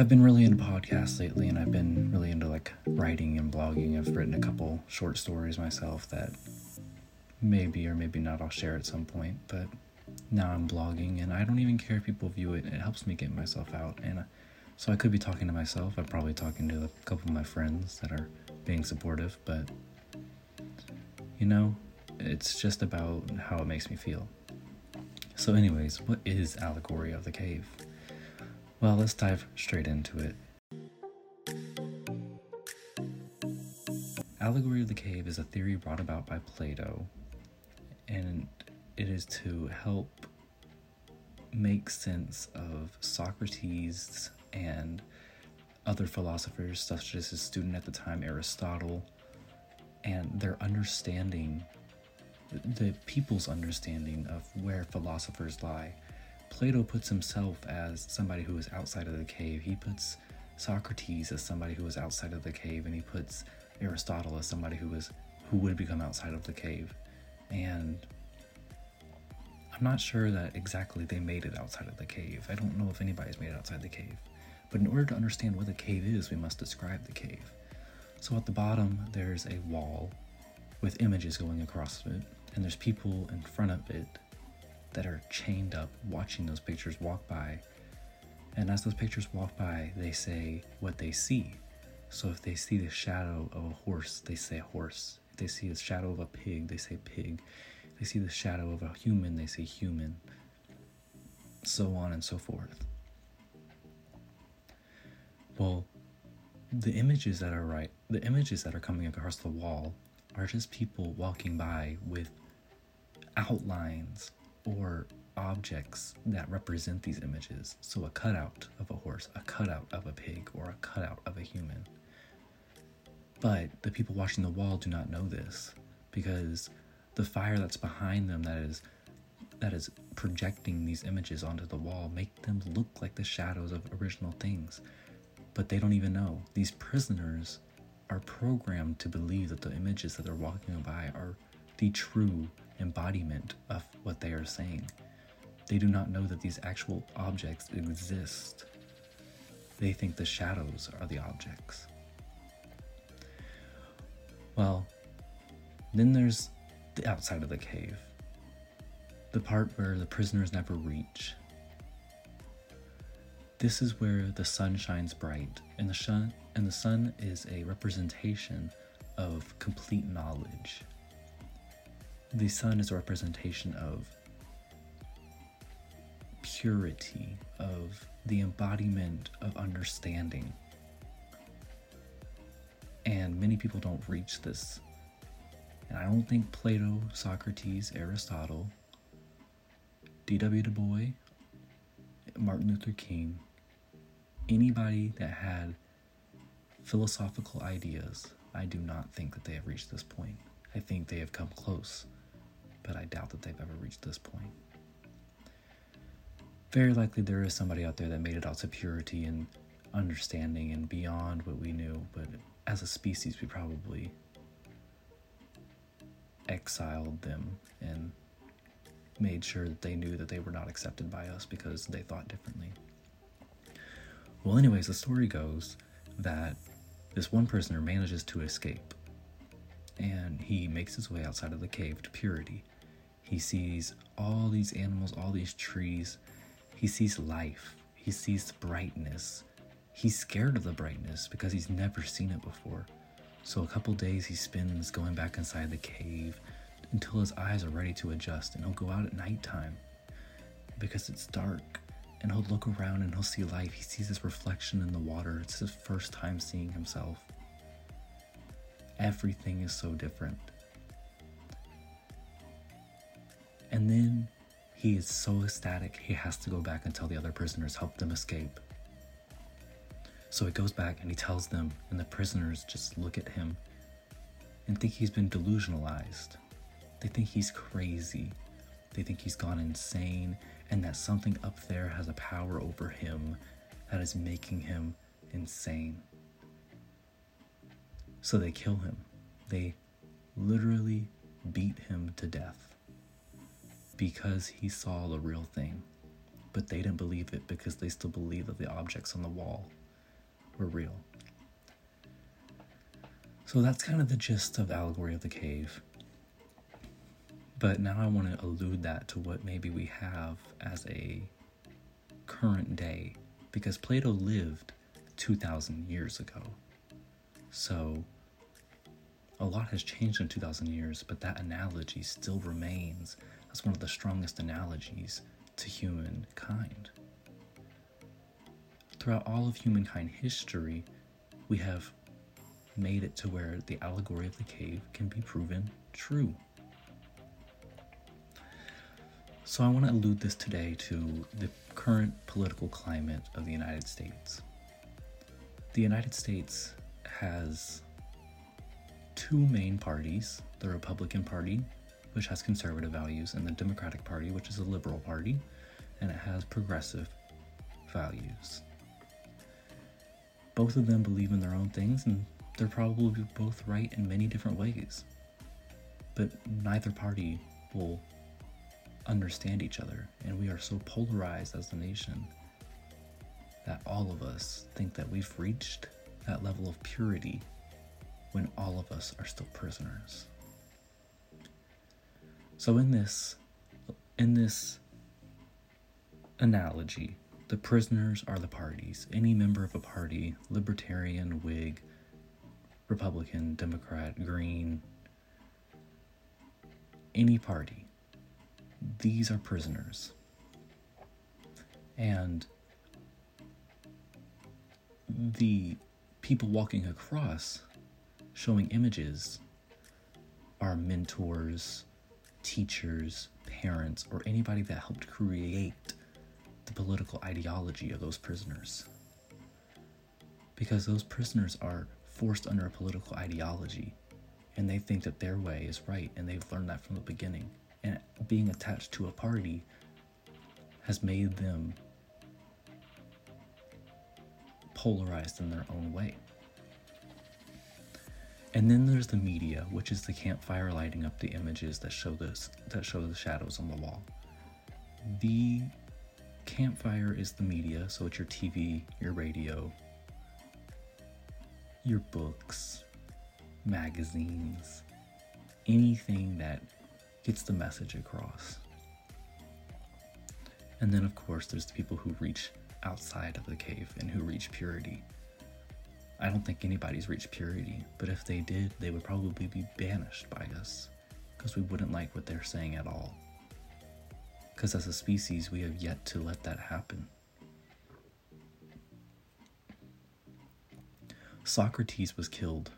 I've been really into podcasts lately, and I've been really into like writing and blogging. I've written a couple short stories myself that maybe or maybe not I'll share at some point, but now I'm blogging, and I don't even care if people view it. It helps me get myself out, and uh, so I could be talking to myself. I'm probably talking to a couple of my friends that are being supportive, but you know, it's just about how it makes me feel. So, anyways, what is Allegory of the Cave? Well, let's dive straight into it. Allegory of the Cave is a theory brought about by Plato, and it is to help make sense of Socrates and other philosophers, such as his student at the time, Aristotle, and their understanding, the people's understanding of where philosophers lie. Plato puts himself as somebody who is outside of the cave. He puts Socrates as somebody who is outside of the cave, and he puts Aristotle as somebody who is who would become outside of the cave. And I'm not sure that exactly they made it outside of the cave. I don't know if anybody's made it outside the cave. But in order to understand what the cave is, we must describe the cave. So at the bottom, there's a wall with images going across it, and there's people in front of it that are chained up watching those pictures walk by. And as those pictures walk by, they say what they see. So if they see the shadow of a horse, they say horse. If they see the shadow of a pig, they say pig. If they see the shadow of a human, they say human. So on and so forth. Well, the images that are right, the images that are coming across the wall are just people walking by with outlines or objects that represent these images. So, a cutout of a horse, a cutout of a pig, or a cutout of a human. But the people watching the wall do not know this because the fire that's behind them that is that is projecting these images onto the wall make them look like the shadows of original things but they don't even know these prisoners are programmed to believe that the images that they're walking by are the true embodiment of what they are saying. They do not know that these actual objects exist. They think the shadows are the objects. Well, then there's the outside of the cave, the part where the prisoners never reach. This is where the sun shines bright, and the sun and the sun is a representation of complete knowledge the sun is a representation of purity, of the embodiment of understanding. And many people don't reach this. And I don't think Plato, Socrates, Aristotle, D.W. Du Bois, Martin Luther King, anybody that had philosophical ideas, I do not think that they have reached this point. I think they have come close but I doubt that they've ever reached this point. Very likely there is somebody out there that made it out to purity and understanding and beyond what we knew, but as a species, we probably exiled them and made sure that they knew that they were not accepted by us because they thought differently. Well, anyways, the story goes that this one prisoner manages to escape and he makes his way outside of the cave to purity. He sees all these animals, all these trees. He sees life. He sees brightness. He's scared of the brightness because he's never seen it before. So, a couple days he spends going back inside the cave until his eyes are ready to adjust, and he'll go out at nighttime because it's dark. And he'll look around and he'll see life. He sees his reflection in the water. It's his first time seeing himself. Everything is so different. He is so ecstatic, he has to go back and tell the other prisoners, help them escape. So he goes back and he tells them, and the prisoners just look at him and think he's been delusionalized. They think he's crazy. They think he's gone insane, and that something up there has a power over him that is making him insane. So they kill him. They literally beat him to death because he saw the real thing. But they didn't believe it because they still believed that the objects on the wall were real. So that's kind of the gist of allegory of the cave. But now I want to allude that to what maybe we have as a current day, because Plato lived 2,000 years ago. So a lot has changed in 2,000 years, but that analogy still remains as one of the strongest analogies to humankind. Throughout all of humankind history, we have made it to where the allegory of the cave can be proven true. So I want to allude this today to the current political climate of the United States. The United States has two main parties the Republican Party, which has conservative values, and the Democratic Party, which is a liberal party, and it has progressive values. Both of them believe in their own things, and they're probably both right in many different ways. But neither party will understand each other, and we are so polarized as a nation that all of us think that we've reached that level of purity when all of us are still prisoners. So in this in this analogy, the prisoners are the parties. Any member of a party, libertarian, Whig, Republican, Democrat, Green, any party, these are prisoners. And the people walking across showing images are mentors, teachers, parents, or anybody that helped create the political ideology of those prisoners. Because those prisoners are forced under a political ideology and they think that their way is right and they've learned that from the beginning. And being attached to a party has made them polarized in their own way. And then there's the media, which is the campfire lighting up the images that show this that show the shadows on the wall. The campfire is the media, so it's your TV, your radio, your books, magazines, anything that gets the message across. And then, of course, there's the people who reach outside of the cave and who reach purity. I don't think anybody's reached purity, but if they did, they would probably be banished by us because we wouldn't like what they're saying at all. Because as a species, we have yet to let that happen. Socrates was killed,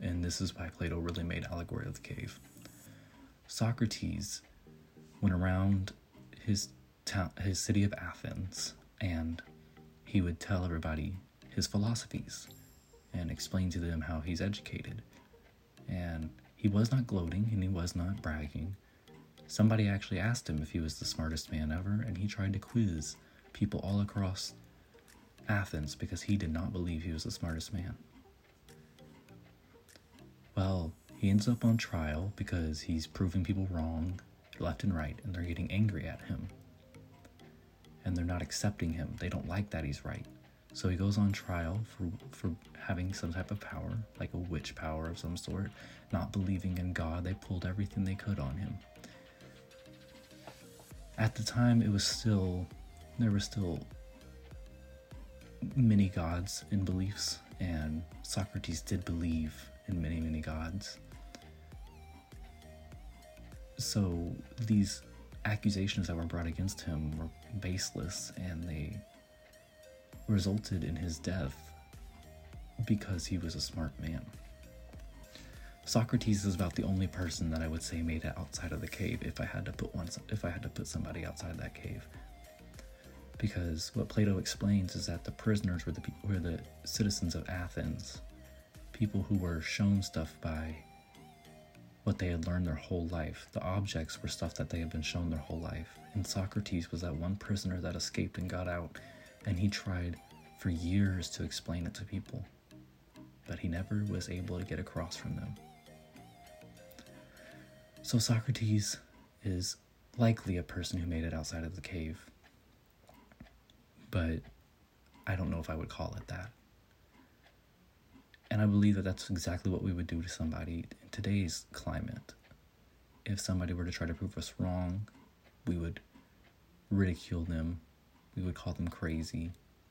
and this is why Plato really made Allegory of the Cave. Socrates went around his town, his city of Athens, and he would tell everybody his philosophies and explain to them how he's educated. And he was not gloating and he was not bragging. Somebody actually asked him if he was the smartest man ever, and he tried to quiz people all across Athens because he did not believe he was the smartest man. Well, he ends up on trial because he's proving people wrong left and right, and they're getting angry at him. And they're not accepting him. They don't like that he's right. So he goes on trial for, for having some type of power, like a witch power of some sort, not believing in God. They pulled everything they could on him. At the time, it was still, there were still many gods in beliefs, and Socrates did believe in many, many gods. So these accusations that were brought against him were baseless, and they resulted in his death because he was a smart man. Socrates is about the only person that I would say made it outside of the cave if I had to put one if I had to put somebody outside that cave. Because what Plato explains is that the prisoners were the were the citizens of Athens, people who were shown stuff by what they had learned their whole life. The objects were stuff that they had been shown their whole life. And Socrates was that one prisoner that escaped and got out and he tried for years to explain it to people, but he never was able to get across from them. So Socrates is likely a person who made it outside of the cave, but I don't know if I would call it that. And I believe that that's exactly what we would do to somebody in today's climate. If somebody were to try to prove us wrong, we would ridicule them, we would call them crazy,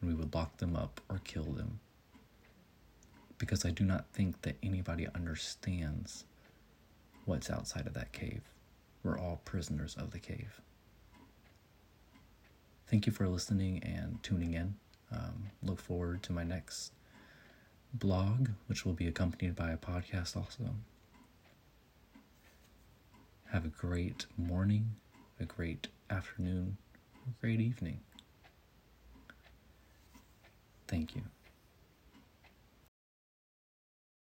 and we would lock them up or kill them. Because I do not think that anybody understands what's outside of that cave. We're all prisoners of the cave. Thank you for listening and tuning in. Um, look forward to my next blog, which will be accompanied by a podcast also. Have a great morning, a great afternoon, a great evening. Thank you.